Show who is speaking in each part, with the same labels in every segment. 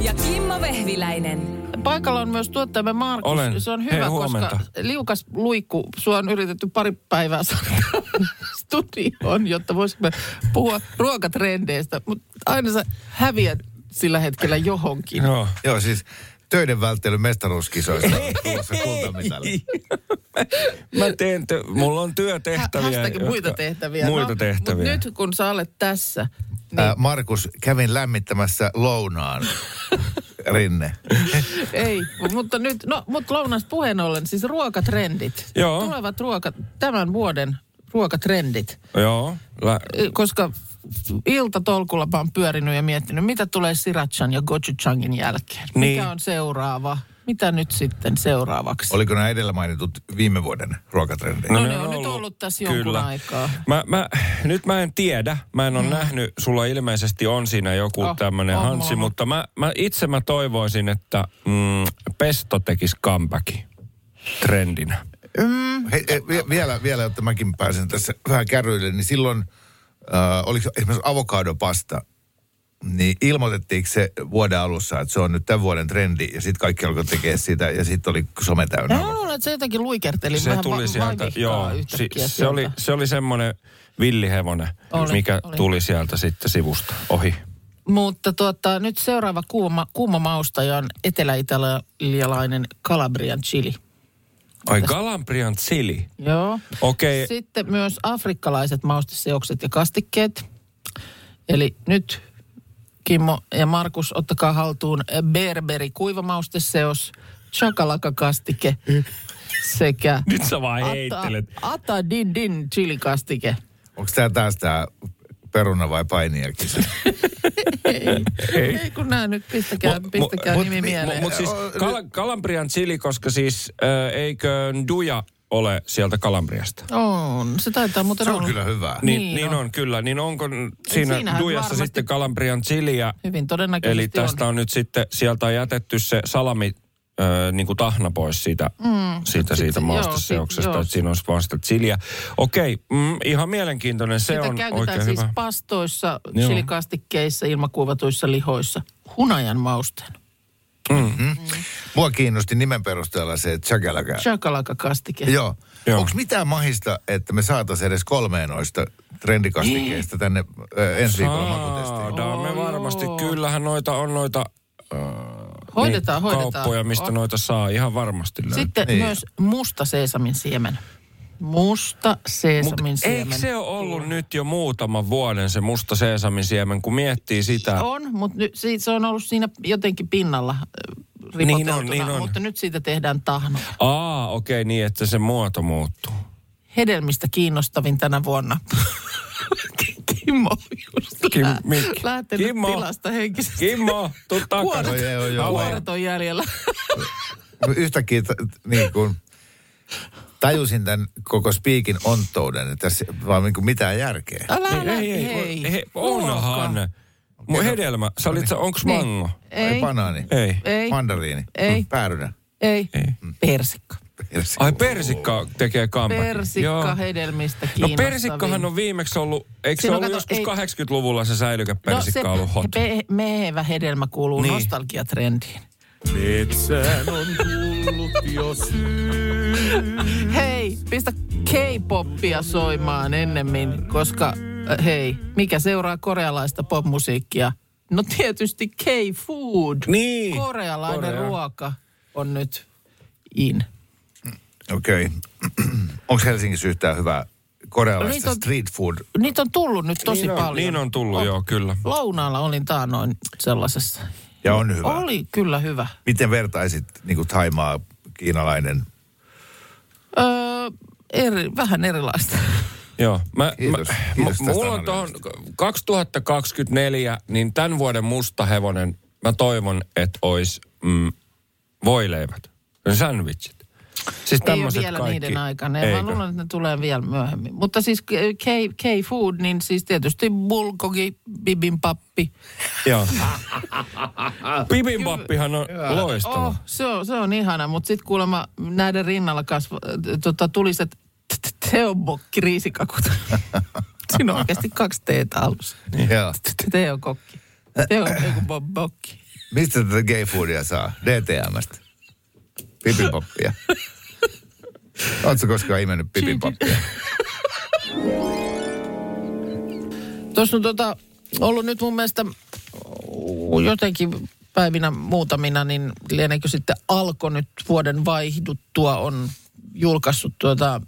Speaker 1: Ja Kimmo Vehviläinen.
Speaker 2: Paikalla on myös tuottajamme Markus.
Speaker 3: Olen.
Speaker 2: Se on
Speaker 3: Hei,
Speaker 2: hyvä,
Speaker 3: huomenta.
Speaker 2: koska liukas luikku, sua on yritetty pari päivää saada studioon, jotta voisimme puhua ruokatrendeistä. Mutta aina sä häviät sillä hetkellä johonkin.
Speaker 3: Joo.
Speaker 4: Joo, siis töiden välttely mestaruuskisoissa on tulossa kultamitali.
Speaker 3: Mä teen, tö- mulla on työtehtäviä.
Speaker 2: Muita
Speaker 3: jotka-
Speaker 2: tehtäviä.
Speaker 3: Muita
Speaker 2: no,
Speaker 3: tehtäviä.
Speaker 2: Mutta nyt kun sä olet tässä, niin
Speaker 4: Ää, Markus, kävin lämmittämässä lounaan. Rinne.
Speaker 2: ei. Mutta nyt, no, mutta lounasta puheen ollen, siis ruokatrendit.
Speaker 3: Joo.
Speaker 2: Tulevat ruoka, tämän vuoden ruokatrendit.
Speaker 3: Joo. Lä-
Speaker 2: koska iltatolkulla mä oon pyörinyt ja miettinyt, mitä tulee Sirachan ja Gochujangin jälkeen.
Speaker 3: Niin.
Speaker 2: Mikä on seuraava? Mitä nyt sitten seuraavaksi?
Speaker 4: Oliko nämä edellä mainitut viime vuoden ruokatrendit?
Speaker 2: No ne on nyt ollut tässä jonkun aikaa.
Speaker 3: Mä, mä, nyt mä en tiedä. Mä en ole mm. nähnyt, sulla ilmeisesti on siinä joku
Speaker 2: Oh,
Speaker 3: tämmöinen Hansi, mutta mä, mä itse mä toivoisin, että mm, pesto tekisi comebackin trendinä.
Speaker 4: Hei, hei, vie- vielä, vielä, jotta mäkin pääsen tässä vähän kärryille, niin silloin, äh, oliko esimerkiksi avokadopasta, niin ilmoitettiinko se vuoden alussa, että se on nyt tämän vuoden trendi, ja sitten kaikki alkoi tekemään sitä, ja sitten oli some täynnä.
Speaker 2: Mä luulen, että se jotenkin luikerteli
Speaker 3: se
Speaker 2: vähän
Speaker 3: tuli
Speaker 2: va-
Speaker 3: sieltä, joo. Si, se, oli, se oli semmoinen villihevonen,
Speaker 2: Oli,
Speaker 3: mikä
Speaker 2: oli.
Speaker 3: tuli sieltä sitten sivusta ohi.
Speaker 2: Mutta tuota, nyt seuraava kuuma, kuuma maustaja on etelä-italialainen Calabrian chili.
Speaker 3: Ai Galambrian chili.
Speaker 2: Joo.
Speaker 3: Okei.
Speaker 2: Sitten myös afrikkalaiset mausteseokset ja kastikkeet. Eli nyt Kimmo ja Markus, ottakaa haltuun berberi kuivamausteseos, chakalaka-kastike sekä
Speaker 3: Nyt sä vaan heittelet.
Speaker 2: ata, ata din din chilikastike.
Speaker 4: Onko tämä taas tämä peruna vai painiakin?
Speaker 2: Ei, ei kun nää nyt, pistäkää,
Speaker 3: Mu- mu-
Speaker 2: pistäkää
Speaker 4: mut-
Speaker 2: nimi
Speaker 4: mi-
Speaker 2: mieleen.
Speaker 3: Mutta siis Kal- Kalambrian chili, koska siis äh, eikö Duja ole sieltä Kalambriasta?
Speaker 2: on, se taitaa muuten
Speaker 4: Se on
Speaker 2: olla.
Speaker 4: kyllä hyvää.
Speaker 3: Niin,
Speaker 2: Niin
Speaker 3: niin,
Speaker 2: on.
Speaker 3: on. kyllä. Niin onko siinä
Speaker 2: Siinähän
Speaker 3: Dujassa sitten Kalambrian chiliä?
Speaker 2: Hyvin todennäköisesti
Speaker 3: Eli tästä on. nyt sitten, sieltä on jätetty se salami ö, niin kuin tahna pois siitä, mm, siitä, siitä
Speaker 2: sit- joo.
Speaker 3: että siinä olisi vaan sitä chiliä. Okei, mm, ihan mielenkiintoinen. Se
Speaker 2: Sitä
Speaker 3: on
Speaker 2: käytetään
Speaker 3: oikein
Speaker 2: siis
Speaker 3: hyvä.
Speaker 2: pastoissa,
Speaker 3: Joo.
Speaker 2: chilikastikkeissa, ilmakuivatuissa lihoissa. Hunajan mausteen.
Speaker 4: Mua kiinnosti nimen perusteella se chakalaka.
Speaker 2: Chakalaka-kastike.
Speaker 4: Joo.
Speaker 3: Joo.
Speaker 4: Onko mitään mahista, että me saataisiin edes kolmeen noista trendikastikkeista tänne ö, ensi viikolla makutestiin?
Speaker 3: Saadaan me varmasti.
Speaker 2: joo.
Speaker 3: Kyllähän noita on noita
Speaker 2: Hoidetaan,
Speaker 3: niin,
Speaker 2: hoidetaan.
Speaker 3: kauppoja, mistä
Speaker 2: On.
Speaker 3: noita saa. Ihan varmasti löytyy.
Speaker 2: Sitten
Speaker 4: Niin.
Speaker 2: myös musta seesamin siemen. Musta seesamin
Speaker 3: Mut
Speaker 2: siemen.
Speaker 3: eikö se ole ollut nyt jo muutama vuoden se musta seesamin siemen, kun miettii sitä?
Speaker 2: On, mutta nyt se on ollut siinä jotenkin pinnalla äh,
Speaker 3: Niin on, niin on.
Speaker 2: mutta nyt siitä tehdään tahno.
Speaker 3: Aa, okei, okay, niin että se muoto muuttuu.
Speaker 2: Hedelmistä kiinnostavin tänä vuonna. Kimmo just
Speaker 3: Kim-
Speaker 2: lä- lähtenyt
Speaker 3: Kimmo.
Speaker 2: tilasta henkisesti.
Speaker 3: Kimmo, tuu
Speaker 2: Kuoret,
Speaker 3: takaisin.
Speaker 4: Oi, oi, oi.
Speaker 2: kuoret on jäljellä.
Speaker 4: Yhtäkkiä t- niin kuin tajusin tämän koko spiikin onttouden, että tässä vaan niin kuin mitään järkeä.
Speaker 2: Älä,
Speaker 3: Ei,
Speaker 2: älä,
Speaker 3: ei, ei,
Speaker 2: hei.
Speaker 3: ei, onhan. Mun hedelmä, sä olit, sä, onks
Speaker 2: Niin.
Speaker 3: mango?
Speaker 2: Ei,
Speaker 4: Banaani.
Speaker 3: Ei.
Speaker 2: ei,
Speaker 4: Mandariini.
Speaker 2: Ei.
Speaker 4: Päärynä.
Speaker 2: ei,
Speaker 3: Ei.
Speaker 2: persikka.
Speaker 4: Persi.
Speaker 3: Ai persikka tekee comebackin.
Speaker 2: Persikka hedelmistä
Speaker 3: No persikkahan on viimeksi ollut, eikö se
Speaker 2: Siinä on,
Speaker 3: ollut
Speaker 2: kato,
Speaker 3: joskus
Speaker 2: ei-
Speaker 3: 80-luvulla se säilykä persikka
Speaker 2: no,
Speaker 3: ollut hot?
Speaker 2: pe- mehevä hedelmä kuuluu
Speaker 3: Niin.
Speaker 2: nostalgiatrendiin.
Speaker 5: Metsään on tullut jo syy.
Speaker 2: Hei, pistä K-poppia soimaan ennemmin, koska äh, hei, mikä seuraa korealaista popmusiikkia? No tietysti K-food.
Speaker 3: Niin.
Speaker 2: Korealainen
Speaker 3: Korea.
Speaker 2: ruoka on nyt in.
Speaker 4: Okei. Onko Helsingissä yhtään hyvää korealaista
Speaker 2: niitä on-
Speaker 4: street food?
Speaker 2: Niitä on tullut nyt tosi
Speaker 3: niin on,
Speaker 2: paljon.
Speaker 3: Niin on tullut,
Speaker 2: Oh.
Speaker 3: joo, kyllä.
Speaker 2: Lounaalla olin taanoin sellaisessa.
Speaker 4: Ja on hyvä.
Speaker 2: Oli kyllä hyvä.
Speaker 4: Miten vertaisit niin kuin Thaimaa, kiinalainen?
Speaker 2: Öö, eri, vähän erilaista.
Speaker 3: Joo. Mä,
Speaker 4: Kiitos.
Speaker 3: mä,
Speaker 4: Kiitos
Speaker 3: mulla on tuohon 2024, niin tämän vuoden musta hevonen mä toivon, että olisi mm, voileivät, sandwichit. Siis
Speaker 2: Ei ole vielä
Speaker 3: kaikki.
Speaker 2: niiden aikana. Mä
Speaker 3: Eikö?
Speaker 2: luulen, että ne tulee vielä myöhemmin. Mutta siis K-food, niin siis tietysti bulgogi, bibimpappi.
Speaker 3: Joo. Bibimbappihan on loistava.
Speaker 2: Oh, se on, se on ihana, mutta sitten kuulemma näiden rinnalla kasva, tota, tuliset teobokki riisikakut. Siinä on oikeasti kaksi teetä alussa.
Speaker 4: Joo.
Speaker 2: Teo kokki. Teo joku bo- bokki.
Speaker 4: Mistä tätä gay foodia saa? DTMstä. Pipipoppia. Oletko koskaan imennyt pipipoppia?
Speaker 2: Tuossa on tota, ollut nyt mun mielestä jotenkin päivinä muutamina, niin lieneekö sitten alko nyt vuoden vaihduttua on julkaissut tuota,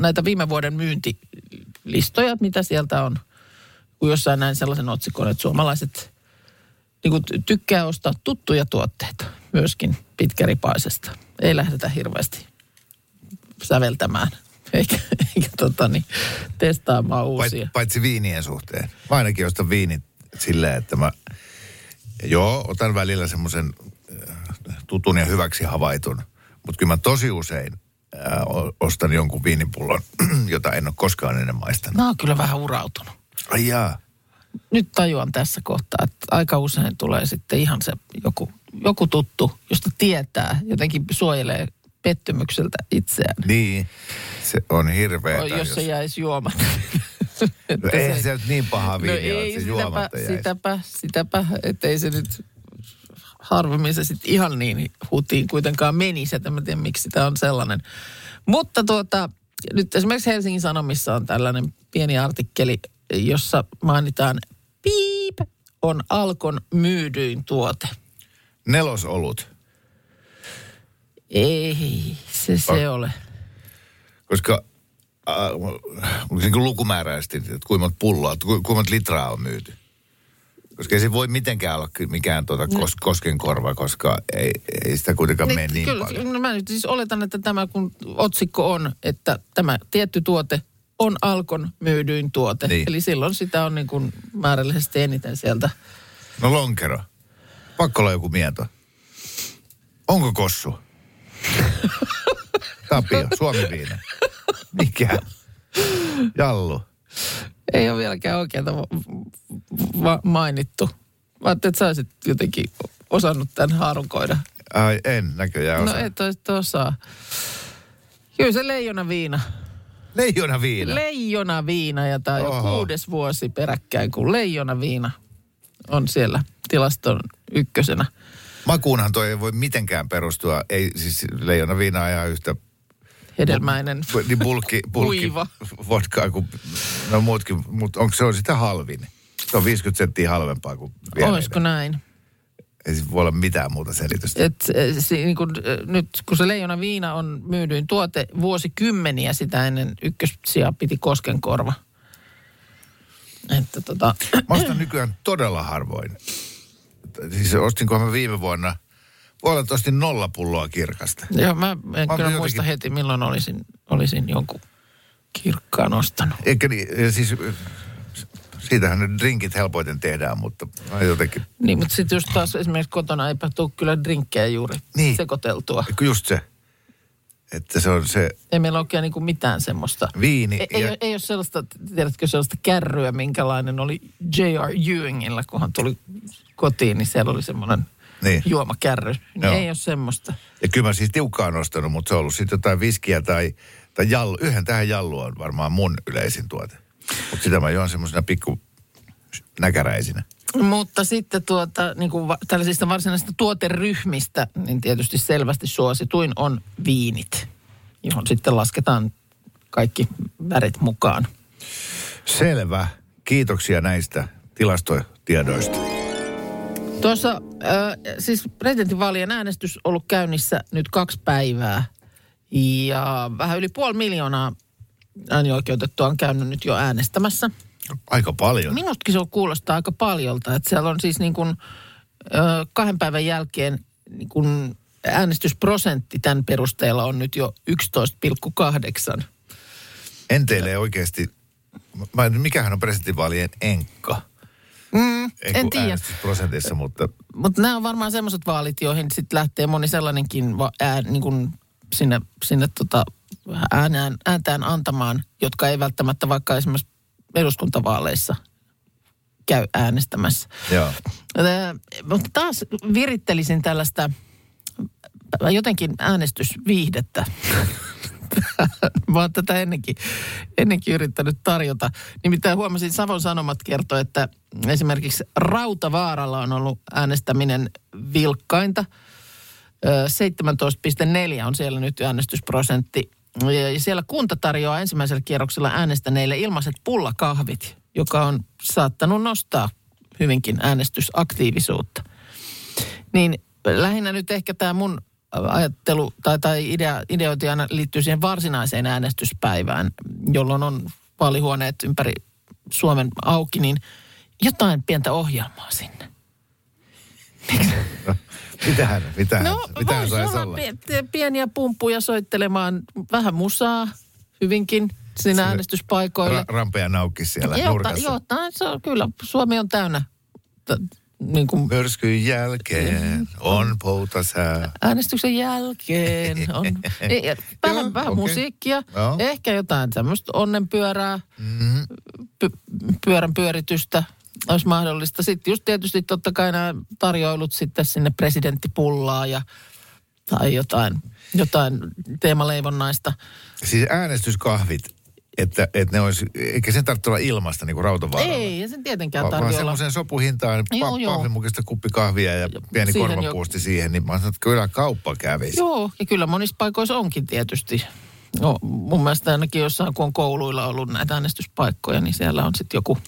Speaker 2: näitä viime vuoden myyntilistoja, mitä sieltä on. Kun jossain näin sellaisen otsikon, että suomalaiset niin kuin ty- tykkää ostaa tuttuja tuotteita myöskin pitkäripaisesta. Ei lähdetä hirveästi säveltämään eikä, eikä tota niin, testaamaan uusia.
Speaker 4: Pait, paitsi viinien suhteen. Mä ainakin ostan viinit silleen, että mä... Joo, otan välillä semmoisen äh, tutun ja hyväksi havaitun. Mutta kyllä mä tosi usein äh, o- ostan jonkun viinipullon, jota en ole koskaan ennen maistanut.
Speaker 2: Mä oon kyllä vähän urautunut.
Speaker 4: Ai jaa.
Speaker 2: Nyt tajuan tässä kohtaa, että aika usein tulee sitten ihan se joku, joku tuttu, josta tietää, jotenkin suojelee pettymykseltä itseään.
Speaker 4: Niin, se on hirveetä.
Speaker 2: jos, se jäisi juomatta.
Speaker 4: No eihän se nyt niin paha
Speaker 2: no ei,
Speaker 4: että se
Speaker 2: sitäpä,
Speaker 4: juomatta jäisi.
Speaker 2: sitäpä, sitäpä, ettei se nyt harvemmin se sitten ihan niin hutiin kuitenkaan menisi, että mä tiedä miksi sitä on sellainen. Mutta tuota, nyt esimerkiksi Helsingin Sanomissa on tällainen pieni artikkeli, jossa mainitaan piip on Alkon myydyin tuote.
Speaker 4: Nelosolut.
Speaker 2: Ei se se ole.
Speaker 4: Koska äh, niin kuin lukumääräisesti, että kuinka monta pulloa, ku, kuinka monta litraa on myyty. Koska ei se voi mitenkään olla mikään tuota kos, koskenkorva, koska ei, ei sitä kuitenkaan mene niin
Speaker 2: kyllä,
Speaker 4: paljon.
Speaker 2: no mä nyt siis oletan, että tämä kun otsikko on, että tämä tietty tuote on Alkon myydyin tuote.
Speaker 4: Niin.
Speaker 2: Eli silloin sitä on niin kuin määrällisesti eniten sieltä.
Speaker 4: No lonkero. Pakko olla joku mieto. Onko kossu? Tapio, Suomi viina. Mikä? Jallu.
Speaker 2: Ei ole vieläkään oikein va- mainittu. Mä ajattelin, että sä olisit jotenkin osannut tämän haarukoida.
Speaker 4: Ai en näköjään
Speaker 2: No
Speaker 4: osaa.
Speaker 2: et ois osaa. Kyllä se leijona viina.
Speaker 4: Leijona viina.
Speaker 2: Leijona viina ja tämä on jo kuudes vuosi peräkkäin, kun leijona viina on siellä tilaston ykkösenä.
Speaker 4: Makuunhan toi ei voi mitenkään perustua. Ei siis leijona viinaa ihan yhtä
Speaker 2: Hedelmäinen.
Speaker 4: niin bulkki, bulkki
Speaker 2: Kuiva.
Speaker 4: vodkaa kuin no muutkin. Mutta onko se on sitä halvin? Se on 50 senttiä halvempaa kuin viereinen.
Speaker 2: Olisiko näin?
Speaker 4: Ei siis voi olla mitään muuta selitystä.
Speaker 2: Et, se, niin kun, nyt kun se leijona viina on myydyin tuote vuosikymmeniä sitä ennen ykkössijaa piti Koskenkorva. Että tota,
Speaker 4: Mä ostan nykyään todella harvoin. Siis ostinkohan mä viime vuonna, että ostin nolla pulloa kirkasta.
Speaker 2: joo, mä en
Speaker 4: Mä
Speaker 2: kyllä
Speaker 4: jotenkin-
Speaker 2: muista heti, milloin olisin, olisin jonkun kirkkaan ostanut.
Speaker 4: Eikä niin, siis siitähän ne drinkit helpoiten tehdään, mutta jotenkin,
Speaker 2: Niin, mutta sitten just taas esimerkiksi kotona eipä tule kyllä drinkkejä juuri
Speaker 4: Niin.
Speaker 2: sekoiteltua.
Speaker 4: just se, että se on se
Speaker 2: Ei meillä oikein niin kuin mitään semmoista.
Speaker 4: viini.
Speaker 2: Ei, ei,
Speaker 4: ja,
Speaker 2: ole, ei ole sellaista, tiedätkö sellaista kärryä, minkälainen oli J.R. Ewingillä, kun hän tuli kotiin, niin siellä oli semmoinen
Speaker 4: Niin.
Speaker 2: juomakärry. Niin
Speaker 4: Joo.
Speaker 2: ei ole semmoista.
Speaker 4: ja kyllä mä siis tiukkaan ostanut, mutta se on ollut sitten jotain viskiä tai, tai jallu. Yhden tähän jallu on varmaan mun yleisin tuote. Mutta sitä mä juon semmoisena pikku näkäräisinä.
Speaker 2: Mutta sitten tuota, niin kuin va- tällaisista varsinaisista tuoteryhmistä, niin tietysti selvästi suosituin on viinit, johon sitten lasketaan kaikki värit mukaan.
Speaker 4: Selvä. Kiitoksia näistä tilastotiedoista.
Speaker 2: Tuossa äh, siis presidentinvaalien äänestys ollut käynnissä nyt kaksi päivää. Ja vähän yli puoli miljoonaa äänioikeutettua on käynyt nyt jo äänestämässä.
Speaker 4: Aika paljon.
Speaker 2: Minustakin se on kuulostaa aika paljolta. Että siellä on siis niin kuin, kahden päivän jälkeen niin kuin äänestysprosentti tämän perusteella on nyt jo 11,8.
Speaker 4: Enteilee oikeasti, mä en, mikähän on presidentinvaalien enkka?
Speaker 2: Mm, en tiedä.
Speaker 4: äänestysprosentissa, mutta
Speaker 2: Mutta nämä on varmaan semmoiset vaalit, joihin sitten lähtee moni sellainenkin va- ää, niin kuin sinne, sinne tota äänään, ääntään antamaan, jotka ei välttämättä vaikka esimerkiksi eduskuntavaaleissa käy äänestämässä.
Speaker 4: joo.
Speaker 2: Mutta taas virittelisin tällaista jotenkin äänestysviihdettä. Mä oon tätä ennenkin, ennenkin yrittänyt tarjota. Nimittäin huomasin, Savon Sanomat kertoi, että esimerkiksi Rautavaaralla on ollut äänestäminen vilkkainta. Ö, 17,4 on siellä nyt äänestysprosentti. Siellä kunta tarjoaa ensimmäisellä kierroksella äänestäneille ilmaiset pullakahvit, joka on saattanut nostaa hyvinkin äänestysaktiivisuutta. Niin lähinnä nyt ehkä tämä mun ajattelu tai, tai idea, ideointi aina liittyy siihen varsinaiseen äänestyspäivään, jolloin on vaalihuoneet ympäri Suomen auki, niin jotain pientä ohjelmaa sinne.
Speaker 4: Mitähän, mitähän,
Speaker 2: No,
Speaker 4: mitähän saisi
Speaker 2: olla pie- pieniä pumppuja soittelemaan vähän musaa hyvinkin siinä
Speaker 4: Sille
Speaker 2: äänestyspaikoille.
Speaker 4: Ra- rampeja naukki siellä
Speaker 2: Jota,
Speaker 4: nurkassa.
Speaker 2: jotain, se on, kyllä Suomi on täynnä t- niin kuin
Speaker 4: Myrskyn jälkeen on poutasää.
Speaker 2: äänestyksen jälkeen on ei, vähän,
Speaker 4: Joo,
Speaker 2: vähän
Speaker 4: okei.
Speaker 2: musiikkia,
Speaker 4: Joo.
Speaker 2: ehkä jotain semmoista onnenpyörää,
Speaker 4: Mm-hmm.
Speaker 2: py, pyörän pyöritystä olisi mahdollista. Sitten just tietysti totta kai nämä tarjoilut sitten sinne presidenttipullaa ja tai jotain, jotain teemaleivonnaista.
Speaker 4: Siis äänestyskahvit, että, että ne olisi, eikä sen tarvitse olla ilmasta niin kuin rautavaaralla.
Speaker 2: Ei, ei sen tietenkään
Speaker 4: vaan
Speaker 2: tarvitse olla.
Speaker 4: semmoiseen sopuhintaan pahvimukista kuppi kahvia ja pieni
Speaker 2: siihen
Speaker 4: korvapuusti siihen, niin mä sanon, että kyllä kauppa kävisi.
Speaker 2: Joo, ja kyllä monissa paikoissa onkin tietysti. No, mun mielestä ainakin jossain, kun on kouluilla ollut näitä äänestyspaikkoja, niin siellä on sitten joku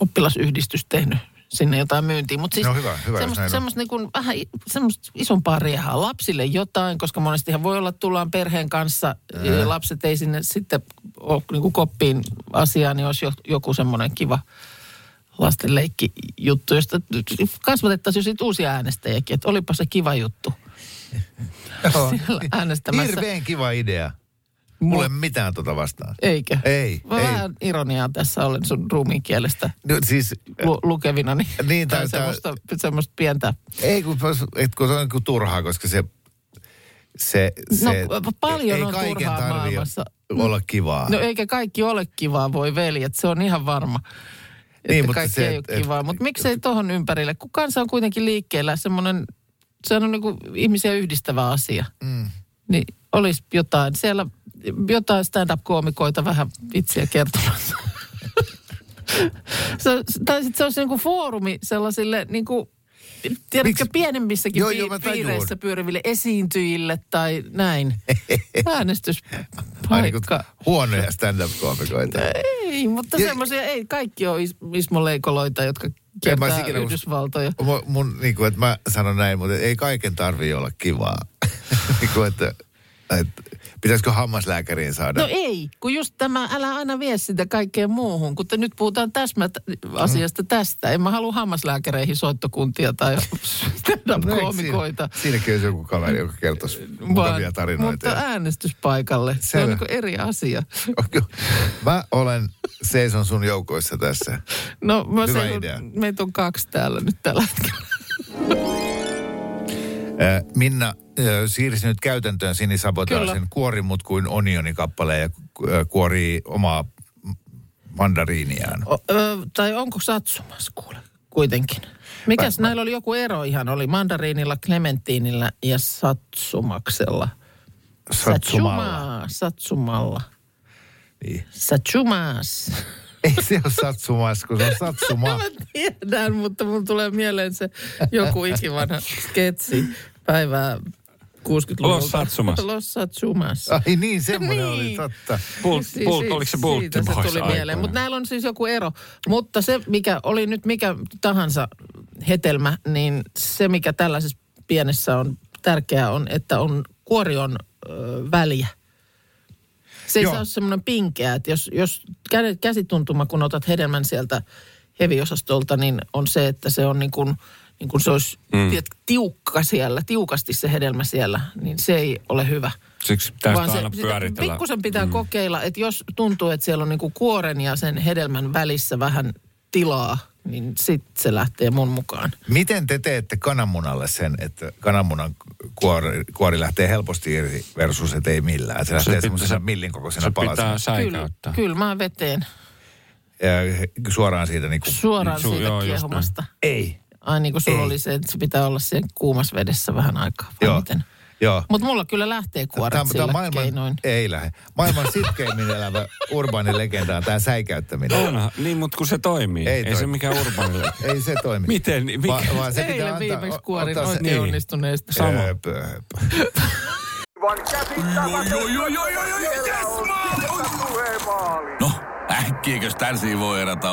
Speaker 2: oppilasyhdistys tehnyt sinne jotain myyntiä. Mutta siis
Speaker 4: No hyvä, hyvä,
Speaker 2: semmoista, semmoista, niin kuin, vähän semmoista isompaa riehaa lapsille jotain, koska monestihan voi olla, että tullaan perheen kanssa ja lapset ei sinne sitten ole niin kuin koppiin asiaan, niin olisi jo- joku semmoinen kiva lasten leikkijuttu, josta kasvatettaisiin jo sitten uusia äänestäjiäkin, että olipa se kiva juttu
Speaker 4: Joo.
Speaker 2: siellä äänestämässä.
Speaker 4: Hirveän kiva idea. Mulla ei ole mitään tota vastaan.
Speaker 2: Eikö?
Speaker 4: Ei,
Speaker 2: Mä
Speaker 4: ei.
Speaker 2: Vähän ironiaa tässä olen sun ruumiin kielestä
Speaker 4: No, siis,
Speaker 2: lu- lukevina. Niin,
Speaker 4: Niin,
Speaker 2: tai
Speaker 4: tää-
Speaker 2: semmoista, semmoista pientä.
Speaker 4: ei kun, et, kun se on niin turhaa, koska se, se,
Speaker 2: No,
Speaker 4: se
Speaker 2: paljon
Speaker 4: ei
Speaker 2: on
Speaker 4: kaiken
Speaker 2: turhaa maailmassa.
Speaker 4: olla kivaa.
Speaker 2: No eikä kaikki ole kivaa, voi veljet, se on ihan varma. Että
Speaker 4: Niin, mutta
Speaker 2: kaikki
Speaker 4: se,
Speaker 2: ei ole
Speaker 4: et-
Speaker 2: kivaa. Mutta miksei tohon ympärille, kun kansa on kuitenkin liikkeellä semmoinen, se on niin kuin ihmisiä yhdistävä asia.
Speaker 4: Mm.
Speaker 2: Niin olisi jotain, siellä jotain stand-up-koomikoita vähän vitsiä kertomassa. se, tai sitten se olisi niinku foorumi sellaisille niinku, tiedätkö, pienemmissäkin
Speaker 4: Joo, joo, mä
Speaker 2: piireissä pyöriville esiintyjille tai näin.
Speaker 4: Ai niin
Speaker 2: Äänestyspaikka.
Speaker 4: huonoja stand-up-koomikoita.
Speaker 2: Ei, mutta
Speaker 4: Ja-
Speaker 2: semmoisia, ei kaikki ole is- Ismo Leikoloita, jotka
Speaker 4: mä
Speaker 2: kiertää
Speaker 4: olisi ikinä
Speaker 2: Yhdysvaltoja.
Speaker 4: Mun, mun niin kuin, että mä sanon näin, mutta ei kaiken tarvii olla kivaa. niin kuin, että, että pitäisikö hammaslääkäriin saada?
Speaker 2: No ei, kun just tämä, älä aina vie sitä kaikkeen muuhun, kun nyt puhutaan täsmät asiasta tästä. En mä halua hammaslääkäreihin soittokuntia tai
Speaker 4: No
Speaker 2: stand-up-koomikoita.
Speaker 4: Siinä, siinäkin olisi joku kaveri, joka kertoisi mukavia tarinoita.
Speaker 2: mutta äänestyspaikalle, se
Speaker 4: Selvä.
Speaker 2: on niin eri asia.
Speaker 4: Mä olen, seison sun joukoissa tässä.
Speaker 2: No mä
Speaker 4: Hyvä
Speaker 2: sanon,
Speaker 4: idea.
Speaker 2: meitä on kaksi täällä nyt tällä hetkellä.
Speaker 4: Äh, Minna siirsi nyt käytäntöön sinisabotaasin
Speaker 2: Kyllä.
Speaker 4: kuorimut kuin onionikappaleen ja kuorii omaa mandariiniaan.
Speaker 2: O, ö, tai onko satsumas kuule, kuitenkin. Mikäs
Speaker 4: Mä- mä-
Speaker 2: näillä oli joku ero ihan? Oli mandariinilla, klementiinillä ja satsumaksella.
Speaker 4: Satsumalla.
Speaker 2: Satsuma, satsumalla.
Speaker 4: Niin.
Speaker 2: Satsumas.
Speaker 4: Ei se ole satsumas, kun se on satsuma.
Speaker 2: Mä tiedän, mutta mun tulee mieleen se joku ikivanha sketsi päivää 60-luvulta.
Speaker 3: Los Satsumas.
Speaker 2: Los Satsumas.
Speaker 4: Ai niin, semmoinen oli
Speaker 2: Niin.
Speaker 4: totta.
Speaker 3: Bult,
Speaker 2: Si-
Speaker 3: bult,
Speaker 2: si-
Speaker 3: oliko se Bultti
Speaker 2: Siitä se tuli mieleen. Mutta näillä on siis joku ero. Mutta se, mikä oli nyt mikä tahansa hetelmä, niin se, mikä tällaisessa pienessä on tärkeää, on, että on kuori on ö, väliä. Se ei
Speaker 4: Joo.
Speaker 2: saa semmoinen pinkeä, että jos, jos kä- käsituntuma, kun otat hedelmän sieltä heviosastolta, niin on se, että se on niin kuin, niin kuin se olisi mm. tiedät, tiukka siellä, tiukasti se hedelmä siellä, niin se ei ole hyvä.
Speaker 3: Siksi pitäisi
Speaker 2: Vaan
Speaker 3: aina
Speaker 2: sitä
Speaker 3: pyöritellä.
Speaker 2: Pikkusen pitää kokeilla, että jos tuntuu, että siellä on niinku kuoren ja sen hedelmän välissä vähän tilaa, niin sit se lähtee mun mukaan.
Speaker 4: Miten te teette kananmunalle sen, että kananmunan kuori, kuori lähtee helposti irti versus että ei millään? Se lähtee
Speaker 3: pitää-
Speaker 4: semmoisena
Speaker 3: se-
Speaker 4: millin kokoisena
Speaker 3: Se
Speaker 4: palasena.
Speaker 3: pitää
Speaker 2: Kyllä,
Speaker 3: säikäyttää.
Speaker 2: kylmään veteen.
Speaker 4: Ja suoraan siitä niin kuin,
Speaker 2: Suoraan
Speaker 3: Su-
Speaker 2: siitä
Speaker 3: joo,
Speaker 2: kiehumasta.
Speaker 4: ei.
Speaker 2: Ai niin kuin sulla
Speaker 4: Ei.
Speaker 2: oli se, että se pitää olla sen kuumassa vedessä vähän aikaa. vai
Speaker 4: Joo.
Speaker 2: Miten?
Speaker 4: Joo.
Speaker 2: Mutta mulla kyllä lähtee kuoret
Speaker 4: Tämä,
Speaker 2: sillä
Speaker 4: tämä maailman,
Speaker 2: keinoin.
Speaker 4: ei lähde. Maailman sitkeimmin elävä urbaani legenda on tämä säikäyttäminen.
Speaker 3: Onhan, niin, mutta kun se toimii.
Speaker 4: Ei
Speaker 3: Ei, ei
Speaker 4: toimi.
Speaker 3: se mikään urbanille.
Speaker 4: Ei se toimi.
Speaker 3: Miten? Mikä?
Speaker 4: Va, vaan se pitää
Speaker 2: Eilen
Speaker 4: antaa,
Speaker 2: viimeksi kuorin oikein
Speaker 3: niin.
Speaker 2: onnistuneesti.
Speaker 3: Sama.
Speaker 4: Höpö, höpö.
Speaker 5: No, äkkiäkös tän voi erätä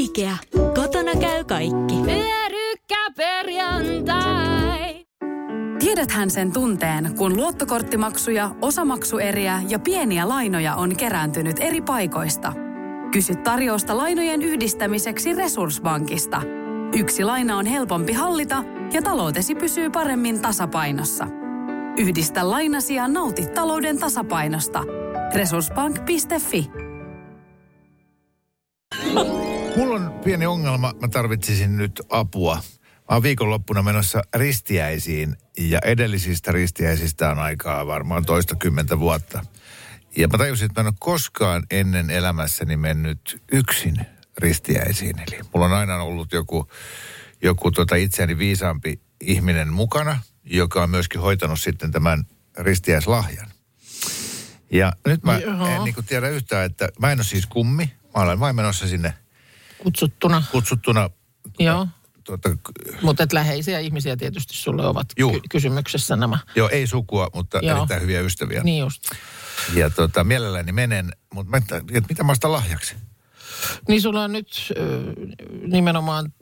Speaker 6: Kotona käy kaikki. Pyörykkäperjantai!
Speaker 7: Tiedäthän sen tunteen, kun luottokorttimaksuja, osamaksueriä ja pieniä lainoja on kerääntynyt eri paikoista. Kysy tarjousta lainojen yhdistämiseksi Resurssbankista. Yksi laina on helpompi hallita ja taloutesi pysyy paremmin tasapainossa. Yhdistä lainasi ja nauti talouden tasapainosta. Resurssbank.fi
Speaker 4: Mulla on pieni ongelma, mä tarvitsisin nyt apua. Mä oon viikonloppuna menossa ristiäisiin ja edellisistä ristiäisistä on aikaa varmaan toista kymmentä vuotta. Ja mä tajusin, että mä en ole koskaan ennen elämässäni mennyt yksin ristiäisiin. Eli mulla on aina ollut joku, joku tota itseäni viisaampi ihminen mukana, joka on myöskin hoitanut sitten tämän ristiäislahjan. Ja nyt mä
Speaker 2: Joo.
Speaker 4: en niin tiedä yhtään, että mä en ole siis kummi. Mä olen vain menossa sinne
Speaker 2: Kutsuttuna.
Speaker 4: kutsuttuna
Speaker 2: Joo.
Speaker 4: tuota,
Speaker 2: Mutta läheisiä ihmisiä tietysti sulle ovat
Speaker 4: Juu.
Speaker 2: ky- kysymyksessä nämä.
Speaker 4: joo, ei sukua, mutta
Speaker 2: Joo.
Speaker 4: erittäin hyviä ystäviä.
Speaker 2: Niin just.
Speaker 4: Ja tota, mielelläni menen, mutta mä, mitä mä ostan lahjaksi?
Speaker 2: Niin sulla on nyt ö, nimenomaan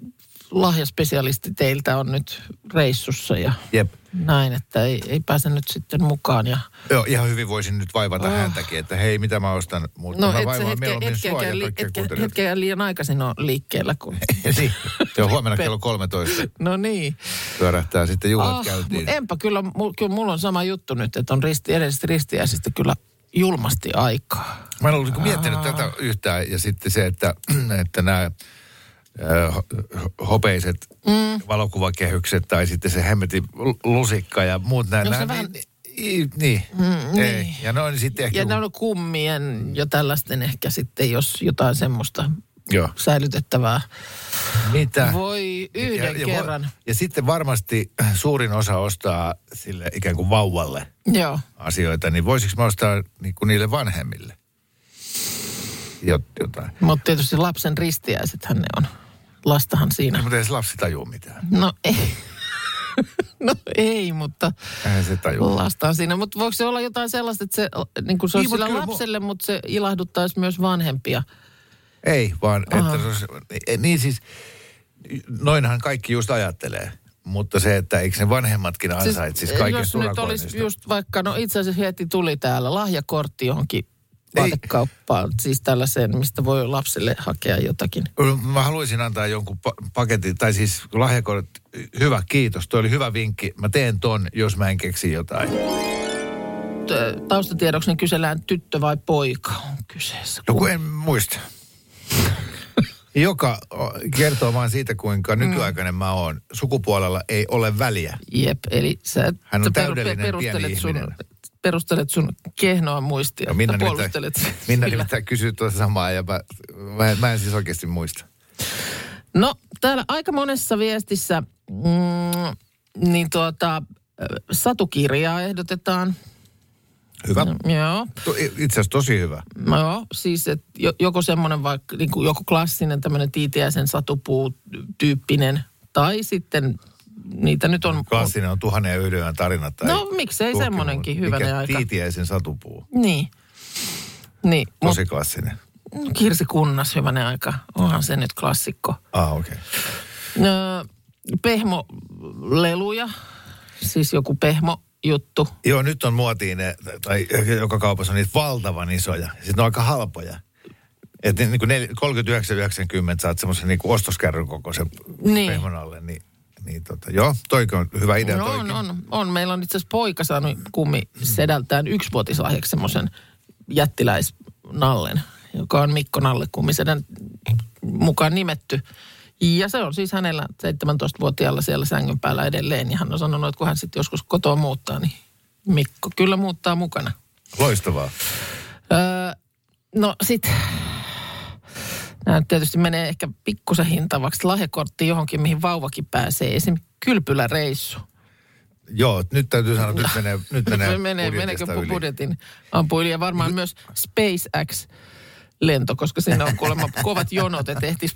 Speaker 2: lahjaspesialisti teiltä on nyt reissussa ja
Speaker 4: Jep.
Speaker 2: näin, että ei, ei pääse nyt sitten mukaan. Ja,
Speaker 4: Joo, ihan hyvin voisin nyt vaivata oh. häntäkin, että hei, mitä mä ostan, mutta
Speaker 2: no
Speaker 4: mä vaivaan
Speaker 2: hetke,
Speaker 4: mieluummin sua ja
Speaker 2: hetkeäkään, li, hetke, hetkeäkään liian aikaisin on liikkeellä. Kun...
Speaker 4: niin. Se on huomenna kello 13.
Speaker 2: No niin.
Speaker 4: Pyörähtää sitten juhlat
Speaker 2: Ah,
Speaker 4: käyntiin.
Speaker 2: enpä kyllä, mul, kyllä mulla on sama juttu nyt, että on risti, edellisestä ristiäisistä kyllä julmasti aikaa.
Speaker 4: Mä en ollut niinku miettinyt tätä yhtään. Ja sitten se, että, että nämä hopeiset mm. valokuvakehykset tai sitten se hemmetin lusikka ja muut nämä.
Speaker 2: No se
Speaker 4: nämä
Speaker 2: vähän-
Speaker 4: niin, niin, niin.
Speaker 2: Mm,
Speaker 4: ei.
Speaker 2: niin.
Speaker 4: Ja noin sitten ehkä...
Speaker 2: Ja ne on kummien jo tällaisten ehkä sitten, jos jotain semmoista
Speaker 4: Joo.
Speaker 2: säilytettävää.
Speaker 4: Mitä?
Speaker 2: Voi yhden
Speaker 4: ja, ja,
Speaker 2: kerran.
Speaker 4: Ja sitten varmasti suurin osa ostaa sille ikään kuin vauvalle
Speaker 2: Joo.
Speaker 4: asioita, niin voisiko mä ostaa niin kuin niille vanhemmille jotain?
Speaker 2: Mutta tietysti lapsen ristiäisethän ne on. Lastahan siinä.
Speaker 4: Mutta ei se lapsi tajua mitään.
Speaker 2: No ei. No ei, mutta
Speaker 4: Eihän se tajua.
Speaker 2: lasta on siinä. Mutta voiko se olla jotain sellaista, että se, niin kuin se on
Speaker 4: Niin,
Speaker 2: sillä
Speaker 4: kyllä mu-
Speaker 2: lapselle, mutta se ilahduttaisi myös vanhempia?
Speaker 4: Ei, vaan
Speaker 2: Aha.
Speaker 4: että se olisi, ei, niin siis, noinhan kaikki just ajattelee. Mutta se, että eikö ne vanhemmatkin ansaitsisi kaiken
Speaker 2: Jos nyt olisi just vaikka, no itse asiassa heti tuli täällä lahjakortti johonkin. Vaatekauppaan. Siis tällaiseen, mistä voi lapselle hakea jotakin.
Speaker 4: Mä haluaisin antaa jonkun pa- paketin, tai siis lahjakortti. Hyvä, kiitos. Toi oli hyvä vinkki. Mä teen ton, jos mä en keksi jotain.
Speaker 2: T- Taustatiedoksi niin kysellään tyttö vai poika on kyseessä.
Speaker 4: No kun en muista. Joka kertoo vaan siitä, kuinka nykyaikainen mä oon. Sukupuolella ei ole väliä.
Speaker 2: Jep, eli sä,
Speaker 4: Hän on
Speaker 2: sä
Speaker 4: täydellinen pieni
Speaker 2: perustelet sun,
Speaker 4: ihminen.
Speaker 2: Perustelet sun kehnoa muistia. Tai
Speaker 4: nimittäin,
Speaker 2: puolustelet
Speaker 4: Minna
Speaker 2: sillä.
Speaker 4: nimittäin kysyy tuossa samaa ja mä, mä, en, mä en siis oikeasti muista.
Speaker 2: No, täällä aika monessa viestissä, mm, niin tuota, satukirjaa ehdotetaan.
Speaker 4: Hyvä.
Speaker 2: Joo,
Speaker 4: To, itse asiassa tosi hyvä.
Speaker 2: no, joo, siis et jo, joko semmoinen vaikka, niin kuin joku klassinen tämmöinen Tiitiäisen satupuu-tyyppinen, tai sitten niitä nyt on...
Speaker 4: Klassinen on tuhannen ja yhden yön tarina. Tai
Speaker 2: No, miksei
Speaker 4: Mikä
Speaker 2: hyvänen aika.
Speaker 4: Tiitiäisen satupuu.
Speaker 2: Niin. Niin,
Speaker 4: Tosi klassinen.
Speaker 2: Kirsi Kunnas, hyvänen aika. Onhan se nyt klassikko.
Speaker 4: Ah, okei.
Speaker 2: Okay. Pehmoleluja, siis joku pehmo-juttu.
Speaker 4: Joo, nyt on muotiin ne, tai joka kaupassa on niitä valtavan isoja. Sitten ne on aika halpoja. Että niin kuin 39,90 saat semmoisen niin ostoskärryn kokoisen
Speaker 2: Niin.
Speaker 4: pehmon alle. Niin, niin tota, joo, toikin on hyvä idea.
Speaker 2: No on, on, on. Meillä on itse asiassa poika saanut kummi sedältään yksivuotislahjaksi semmoisen jättiläisnallen, joka on Mikko Nalle kummisedän mukaan nimetty. Ja se on siis hänellä 17-vuotiaalla siellä sängyn päällä edelleen. Ja hän on sanonut, että kun hän sitten joskus kotoa muuttaa, niin Mikko kyllä muuttaa mukana.
Speaker 4: Loistavaa.
Speaker 2: Öö, no sit, nämä tietysti menee ehkä pikkusen hintavaksi. Lahjakortti johonkin, mihin vauvakin pääsee. Esimerkiksi kylpyläreissu.
Speaker 4: Joo, nyt täytyy sanoa, että nyt menee, nyt menee,
Speaker 2: menee meneekö
Speaker 4: yli.
Speaker 2: budjetin ampuili ja varmaan myös SpaceX lento, koska siinä on kuulemma kovat jonot, että ehtis,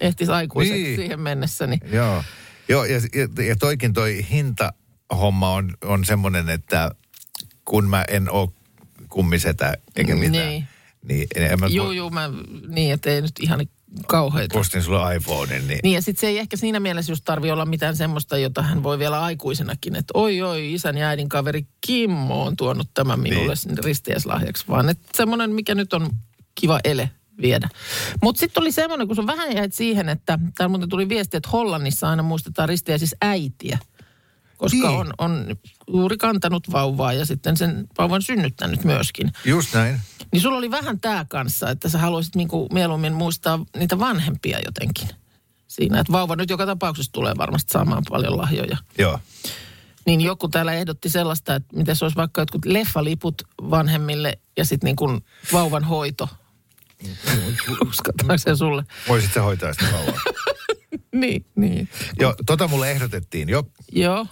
Speaker 2: ehtis aikuiset
Speaker 4: niin.
Speaker 2: siihen mennessä. Niin.
Speaker 4: Joo, Joo ja, ja, ja toikin toi hintahomma on, on semmoinen, että kun mä en ole kummisetä eikä mitään,
Speaker 2: Niin.
Speaker 4: Niin en mä
Speaker 2: Juu, juu, mä, niin, että ei nyt ihan kauheita.
Speaker 4: postin sulle iPhonein, niin,
Speaker 2: Niin ja sitten se ei ehkä siinä mielessä just tarvi olla mitään semmoista, jota hän voi vielä aikuisenakin, että oi oi, isän ja äidin kaveri Kimmo on tuonut tämän minulle niin. ristieslahjaksi, vaan että semmoinen, mikä nyt on kiva ele viedä. Mutta sitten oli semmoinen, kun sun vähän jäit siihen, että täällä muuten tuli viesti, että Hollannissa aina muistetaan ristiä siis äitiä, koska
Speaker 4: Niin.
Speaker 2: on, on juuri kantanut vauvaa ja sitten sen vauvan synnyttänyt myöskin.
Speaker 4: just näin.
Speaker 2: Niin sulla oli vähän tämä kanssa, että sä haluaisit niinku mieluummin muistaa niitä vanhempia jotenkin siinä. Että vauva nyt joka tapauksessa tulee varmasti saamaan paljon lahjoja.
Speaker 4: Joo.
Speaker 2: Niin joku täällä ehdotti sellaista, että miten se olisi vaikka jotkut leffaliput vanhemmille ja sitten niin kuin vauvan hoito. Uskotaanko se sulle?
Speaker 4: Voisit sä hoitaa sitä vauvaa.
Speaker 2: Niin, niin.
Speaker 4: Joo, tota mulle ehdotettiin jo.
Speaker 2: Joo.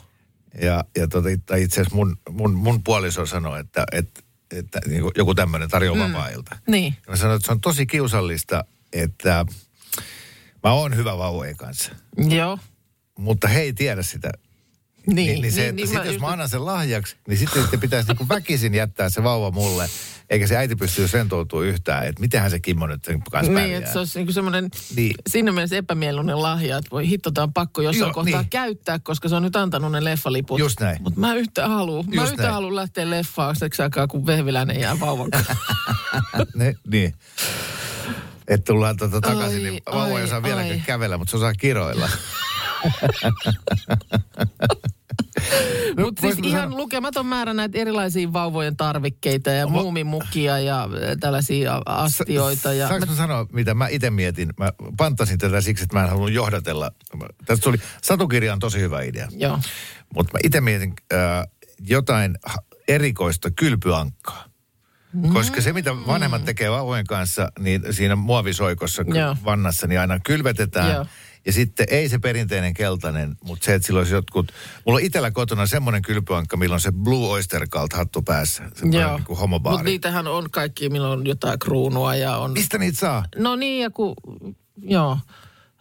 Speaker 4: Ja, ja tota, itse asiassa mun, mun, mun puoliso sanoi, että, että, että niin joku tämmöinen tarjoaa mm. vapaa-ilta.
Speaker 2: Niin.
Speaker 4: Ja mä sanoin, että se on tosi kiusallista, että mä oon hyvä vauvojen kanssa.
Speaker 2: Joo.
Speaker 4: Mutta he ei tiedä sitä.
Speaker 2: Niin,
Speaker 4: niin, niin se,
Speaker 2: niin,
Speaker 4: että
Speaker 2: niin
Speaker 4: sit
Speaker 2: mä
Speaker 4: jos
Speaker 2: just-
Speaker 4: mä annan sen lahjaksi, niin sitten te pitäisi niinku väkisin jättää se vauva mulle. Eikä se äiti pysty rentoutumaan yhtään, että mitenhän se Kimmo nyt sen kanssa
Speaker 2: Niin,
Speaker 4: pärjää.
Speaker 2: että se olisi niinku semmoinen
Speaker 4: Niin.
Speaker 2: siinä mielessä epämieluinen lahja, että voi hitto, tää on pakko jossain
Speaker 4: Joo,
Speaker 2: kohtaa
Speaker 4: niin.
Speaker 2: käyttää, koska se on nyt antanut ne leffaliput.
Speaker 4: Just näin.
Speaker 2: Mutta mä yhtä haluun. Mä yhtä
Speaker 4: näin.
Speaker 2: haluun lähteä leffaan seksi aikaa, kun vehviläinen jää vauvan kanssa.
Speaker 4: ne, niin. Että tullaan tuota takaisin,
Speaker 2: Ai,
Speaker 4: niin vauva ei osaa vieläkään kävellä, mutta se osaa kiroilla.
Speaker 2: Mutta siis ihan
Speaker 4: sanoa-
Speaker 2: lukematon määrä näitä erilaisia vauvojen tarvikkeita ja muumimukia ja äh, tällaisia astioita. Ja
Speaker 4: Saanko mä sanoa, mitä mä itse mietin? Mä pantasin tätä siksi, että mä en halunnut johdatella. Tästä tuli, satukirja on tosi hyvä idea.
Speaker 2: Joo.
Speaker 4: Mutta mä itse mietin äh, jotain erikoista kylpyankkaa. Koska se, mitä vanhemmat tekee vauvojen kanssa, niin siinä muovisoikossa
Speaker 2: Joo.
Speaker 4: vannassa, niin aina kylvetetään.
Speaker 2: Joo.
Speaker 4: Ja sitten ei se perinteinen keltainen, mutta se, että sillä olisi jotkut... Mulla on itsellä kotona semmoinen kylpyankka, millä on se Blue Oyster Cult hattu päässä. Semmoinen
Speaker 2: Joo.
Speaker 4: niin kuin
Speaker 2: Mutta niitähän on kaikki, milloin on jotain kruunua ja on...
Speaker 4: Mistä niitä saa?
Speaker 2: No niin, ja kun... Joo.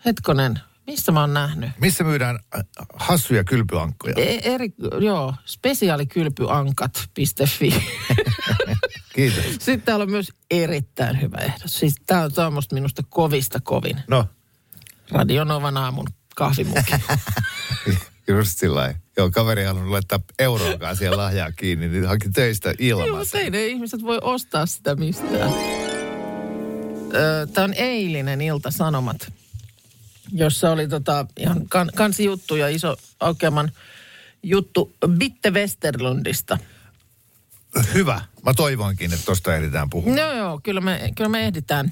Speaker 2: Hetkonen. Mistä mä oon nähnyt?
Speaker 4: Missä myydään äh, hassuja kylpyankkoja?
Speaker 2: E- eri, joo, spesiaalikylpyankat.fi.
Speaker 4: Kiitos.
Speaker 2: Sitten täällä on myös erittäin hyvä ehdotus. Siis tää on, tää on minusta kovista kovin.
Speaker 4: No,
Speaker 2: Radionovan aamun kahvimukki.
Speaker 4: just sillä. Joo, kaveri halunnut laittaa euroakaan siihen lahjaa kiinni, niin haki töistä
Speaker 2: Joo,
Speaker 4: ilman.
Speaker 2: mutta ei ne ihmiset voi ostaa sitä mistään. Tämä on eilinen ilta-sanomat, jossa oli tota ihan kan, kansijuttu ja iso aukeaman juttu Bitte Westerlundista.
Speaker 4: Hyvä. Mä toivoinkin, että tosta ehditään puhumaan.
Speaker 2: No joo, kyllä me, kyllä me ehditään.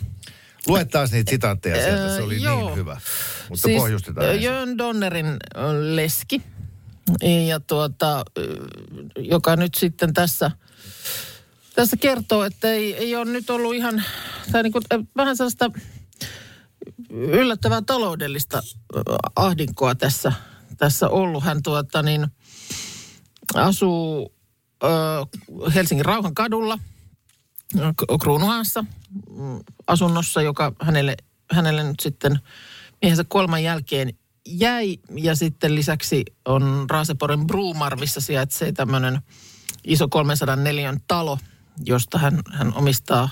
Speaker 4: Lue taas niitä sitaatteja sieltä, se oli
Speaker 2: joo.
Speaker 4: niin hyvä. Mutta siis, pohjustetaan.
Speaker 2: Jön Donnerin leski, ja tuota, joka nyt sitten tässä, tässä kertoo, että ei, ei ole nyt ollut ihan, tai niin kuin, vähän sellaista yllättävää taloudellista ahdinkoa tässä, tässä ollut. Hän tuota niin, asuu ö, Helsingin Rauhan kadulla, K- Kruunuhaassa mm, asunnossa, joka hänelle, hänelle nyt sitten miehensä kolman jälkeen jäi. Ja sitten lisäksi on Raaseporin Bruumarvissa sijaitsee tämmöinen iso 304 talo, josta hän, hän omistaa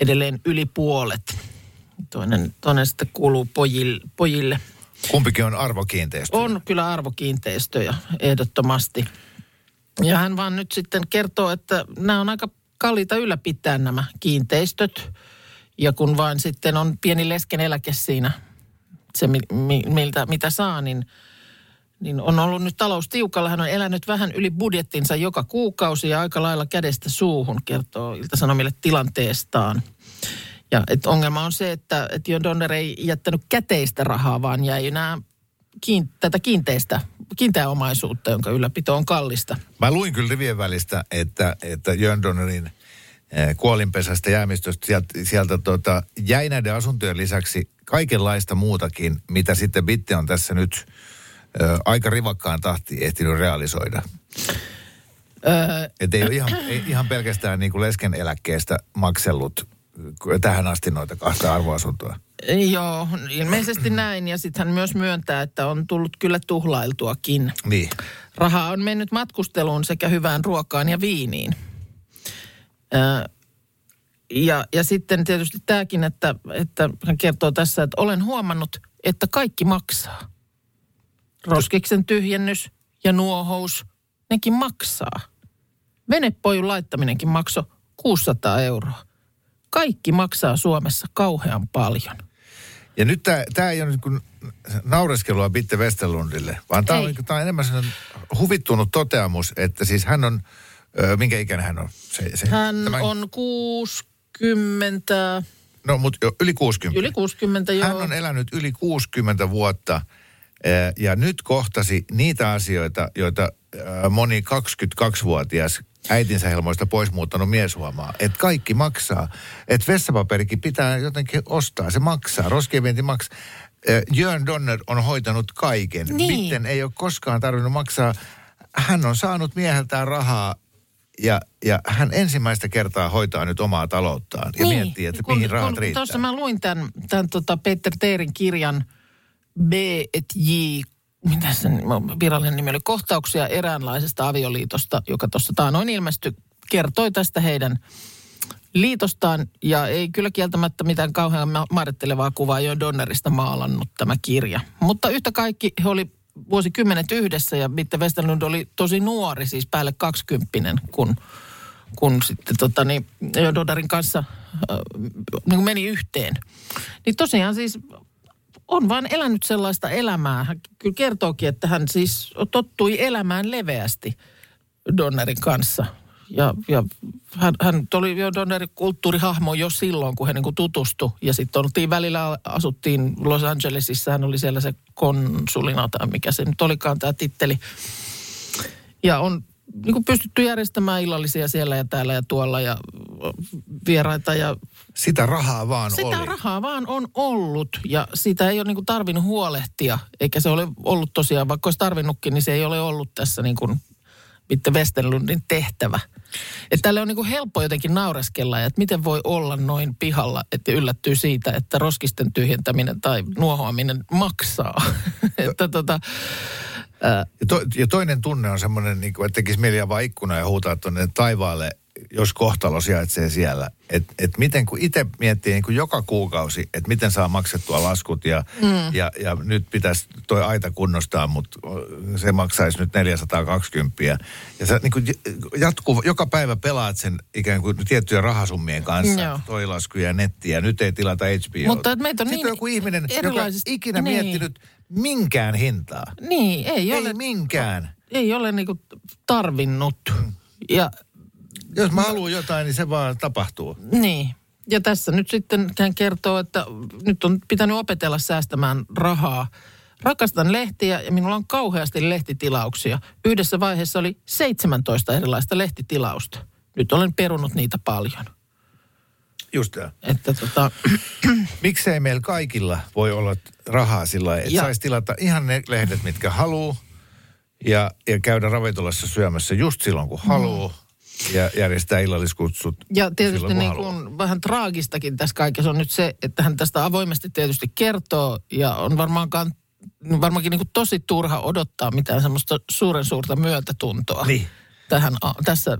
Speaker 2: edelleen yli puolet. Toinen, toinen sitten kuuluu pojille. pojille.
Speaker 4: Kumpikin on arvokiinteistö.
Speaker 2: On kyllä arvokiinteistöjä ehdottomasti. Ja hän vaan nyt sitten kertoo, että nämä on aika kalliita ylläpitää nämä kiinteistöt. Ja kun vain sitten on pieni lesken eläke siinä, se mi- mi- miltä, mitä saa, niin, niin on ollut nyt talous tiukalla. Hän on elänyt vähän yli budjettinsa joka kuukausi ja aika lailla kädestä suuhun, kertoo Ilta-Sanomille tilanteestaan. Ja et ongelma on se, että, että Jon Donner ei jättänyt käteistä rahaa, vaan jäi nämä kiin, tätä kiinteistä, kiinteää omaisuutta, jonka ylläpito on kallista.
Speaker 4: Mä luin kyllä rivien välistä, että, että Jörn Donnerin eh, kuolinpesästä jäämistöstä sieltä, sieltä tota, jäi näiden asuntojen lisäksi kaikenlaista muutakin, mitä sitten Bitte on tässä nyt ö, aika rivakkaan tahtiin ehtinyt realisoida.
Speaker 2: Öö,
Speaker 4: Että ei ole ihan, ei ihan pelkästään niin kuin lesken eläkkeestä maksellut tähän asti noita kahta arvoasuntoa.
Speaker 2: Joo, ilmeisesti näin. Ja sitten hän myös myöntää, että on tullut kyllä tuhlailtuakin.
Speaker 4: Niin.
Speaker 2: Rahaa on mennyt matkusteluun sekä hyvään ruokaan ja viiniin. Ö, ja, ja sitten tietysti tämäkin, että, että hän kertoo tässä, että olen huomannut, että kaikki maksaa. Roskiksen tyhjennys ja nuohous, nekin maksaa. Venepojun laittaminenkin maksoi 600 euroa. Kaikki maksaa Suomessa kauhean paljon.
Speaker 4: Ja nyt tämä ei ole niin kuin naureskelua Bitte Westerlundille, vaan tämä on,
Speaker 2: Ei.
Speaker 4: niin kuin- tää on enemmän sellainen huvittunut toteamus, että siis hän on, ö, minkä ikäinen hän on? Se, se,
Speaker 2: Hän on 60,
Speaker 4: No, mutta yli 60.
Speaker 2: yli 60 joo.
Speaker 4: Hän on elänyt yli 60 vuotta ja nyt kohtasi niitä asioita, joita moni 22-vuotias äitinsä helmoista pois muuttanut mies huomaa. Että kaikki maksaa. Että vessapaperikin pitää jotenkin ostaa. Se maksaa. Roskien vienti maksaa. Jörn Donner on hoitanut kaiken.
Speaker 2: Niin.
Speaker 4: Mitten ei ole koskaan tarvinnut maksaa. Hän on saanut mieheltään rahaa ja, ja hän ensimmäistä kertaa hoitaa nyt omaa talouttaan ja niin, miettii, että
Speaker 2: kun,
Speaker 4: mihin rahat
Speaker 2: kun
Speaker 4: riittää.
Speaker 2: Tuossa mä luin tämän, tämän tota Peter Teerin kirjan B et J, mitä sen virallinen nimi oli, kohtauksia eräänlaisesta avioliitosta, joka tuossa taanoin ilmestyi, kertoi tästä heidän liitostaan ja ei kyllä kieltämättä mitään kauhean mairittelevaa kuvaa jo Donnerista maalannut tämä kirja. Mutta yhtä kaikki he oli vuosikymmenet yhdessä ja Bitte Westerlund oli tosi nuori, siis päälle kaksikymppinen, kun, kun sitten tota, niin, Donnerin kanssa äh, niin meni yhteen. Niin tosiaan siis on vaan elänyt sellaista elämää. Hän kyllä kertookin, että hän siis tottui elämään leveästi Donnerin kanssa. Ja, ja hän, hän oli jo Donnerin kulttuurihahmo jo silloin, kun he niin tutustui. Ja sitten oltiin välillä, asuttiin Los Angelesissa, hän oli siellä se konsulina tai mikä se nyt olikaan tämä titteli. Ja on niin kuin pystytty järjestämään illallisia siellä ja täällä ja tuolla ja vieraita ja
Speaker 4: Sitä rahaa vaan
Speaker 2: sitä
Speaker 4: oli.
Speaker 2: rahaa vaan on ollut ja sitä ei ole niin kuin tarvinnut huolehtia. Eikä se ole ollut tosiaan, vaikka olisi tarvinnutkin, niin se ei ole ollut tässä niin kuin Bitte Westerlundin tehtävä. Että tälle on niin kuin helppo jotenkin naureskella, että miten voi olla noin pihalla, että yllättyy siitä, että roskisten tyhjentäminen tai nuohoaminen maksaa. että tota,
Speaker 4: Ja, to, ja toinen tunne on semmoinen, niin kuin, että tekisi mieli avaa ikkuna ja huutaa tuonne taivaalle, jos kohtalo sijaitsee siellä. Että et miten, kun itse miettii niin kuin joka kuukausi, että miten saa maksettua laskut ja, mm. ja, ja nyt pitäisi toi aita kunnostaa, mutta se maksaisi nyt 420. Ja sä niin kuin jatkuu, joka päivä pelaat sen ikään kuin tiettyjen rahasummien kanssa,
Speaker 2: Joo.
Speaker 4: toi lasku ja netti ja nyt ei tilata HBO.
Speaker 2: Mutta meitä on
Speaker 4: Sitten
Speaker 2: niin
Speaker 4: on joku ihminen, joka
Speaker 2: erilaisista-
Speaker 4: ikinä
Speaker 2: niin.
Speaker 4: miettinyt minkään hintaa.
Speaker 2: niin, ei,
Speaker 4: Ei
Speaker 2: ole,
Speaker 4: minkään.
Speaker 2: ei ole niin kuin tarvinnut. Ja
Speaker 4: Jos mä haluan jotain, niin se vaan tapahtuu.
Speaker 2: Niin. Ja tässä nyt sitten hän kertoo, että nyt on pitänyt opetella säästämään rahaa. Rakastan lehtiä ja minulla on kauheasti lehtitilauksia. Yhdessä vaiheessa oli 17 erilaista lehtitilausta. Nyt olen perunut niitä paljon.
Speaker 4: Just tämä.
Speaker 2: Että tota,
Speaker 4: Miksei meillä kaikilla voi olla rahaa sillä lailla, että
Speaker 2: Ja-
Speaker 4: saisi tilata ihan ne lehdet, mitkä haluaa ja, ja käydä ravintolassa syömässä just silloin, kun haluaa ja järjestää illalliskutsut
Speaker 2: ja tietysti
Speaker 4: silloin,
Speaker 2: niin kuin vähän traagistakin tässä kaikessa on nyt se, että hän tästä avoimesti tietysti kertoo ja on varmaankaan varmaankin niin kuin tosi turha odottaa mitään semmoista suuren suurta myötätuntoa
Speaker 4: Niin.
Speaker 2: tähän, tässä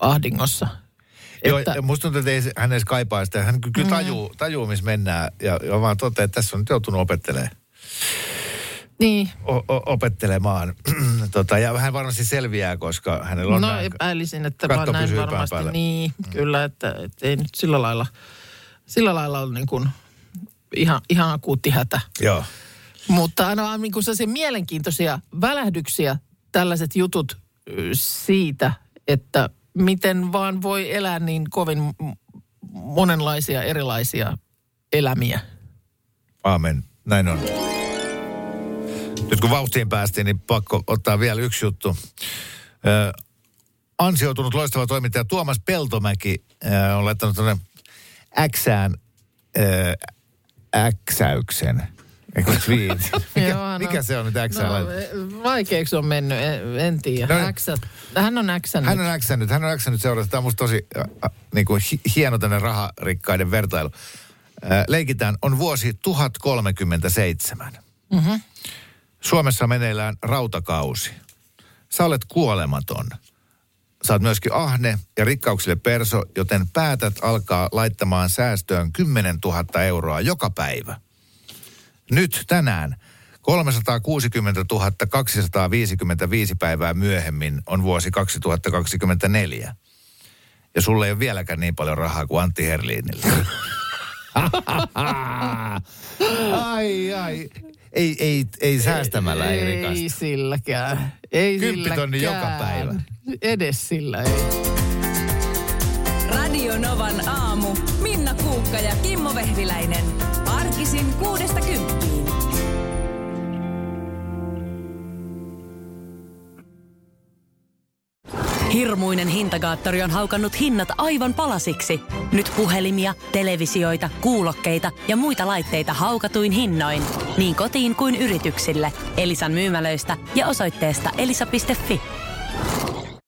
Speaker 2: ahdingossa.
Speaker 4: Joo,
Speaker 2: Että-
Speaker 4: musta tuntuu, että ei, hän edes kaipaa sitä. Hän kyllä tajuu, tajuu missä mennään. Ja, ja vaan toteaa, että tässä on nyt joutunut opettelemaan.
Speaker 2: Niin,
Speaker 4: O, o, opettelemaan. tota, ja hän varmasti selviää, koska hänellä on
Speaker 2: no epäilisin, että vaan näin varmasti.
Speaker 4: päällä.
Speaker 2: Niin, kyllä, että, että ei nyt sillä lailla, sillä lailla ole niin kuin ihan, ihan akuutti hätä.
Speaker 4: Joo.
Speaker 2: Mutta aina on niin kuin mielenkiintoisia välähdyksiä, tällaiset jutut siitä, että miten vaan voi elää niin kovin monenlaisia erilaisia elämiä.
Speaker 4: Aamen. Näin on. Nyt kun vauhtiin päästiin, niin pakko ottaa vielä yksi juttu. Ö, ansioitunut loistava toimittaja Tuomas Peltomäki ö, on laittanut tuonne Xään ö. Eikö tweet? Mikä,
Speaker 2: Joo, no.
Speaker 4: mikä se on nyt Xään
Speaker 2: No, vaikeaksi on mennyt, en, en tiedä.
Speaker 4: No,
Speaker 2: Äksä, hän on äksännyt.
Speaker 4: Hän on Xännyt, hän on Xännyt seurata. Tämä on musta tosi äh, äh, niin kuin hi- hieno tänne raharikkaiden vertailu. Äh, leikitään, on vuosi 1037.
Speaker 2: Mhm.
Speaker 4: Suomessa meneillään rautakausi. Sä olet kuolematon. Sä oot myöskin ahne ja rikkauksille perso, joten päätät alkaa laittamaan säästöön 10 000 euroa joka päivä. Nyt tänään 360 255 päivää myöhemmin on vuosi 2024. Ja sulle ei ole vieläkään niin paljon rahaa kuin Antti Herliinillä. ai, ai. Ei, ei, ei säästämällä ei,
Speaker 2: Ei
Speaker 4: rikasta.
Speaker 2: silläkään. Ei
Speaker 4: Kymppitonni
Speaker 2: silläkään.
Speaker 4: joka päivä.
Speaker 2: Edes sillä ei.
Speaker 1: Radio Novan aamu. Minna Kuukka ja Kimmo Vehviläinen. Arkisin kuudesta kymppiin.
Speaker 8: Hirmuinen hintakaattori on haukannut hinnat aivan palasiksi. Nyt puhelimia, televisioita, kuulokkeita ja muita laitteita haukatuin hinnoin. Niin kotiin kuin yrityksille. Elisan myymälöistä ja osoitteesta elisa.fi.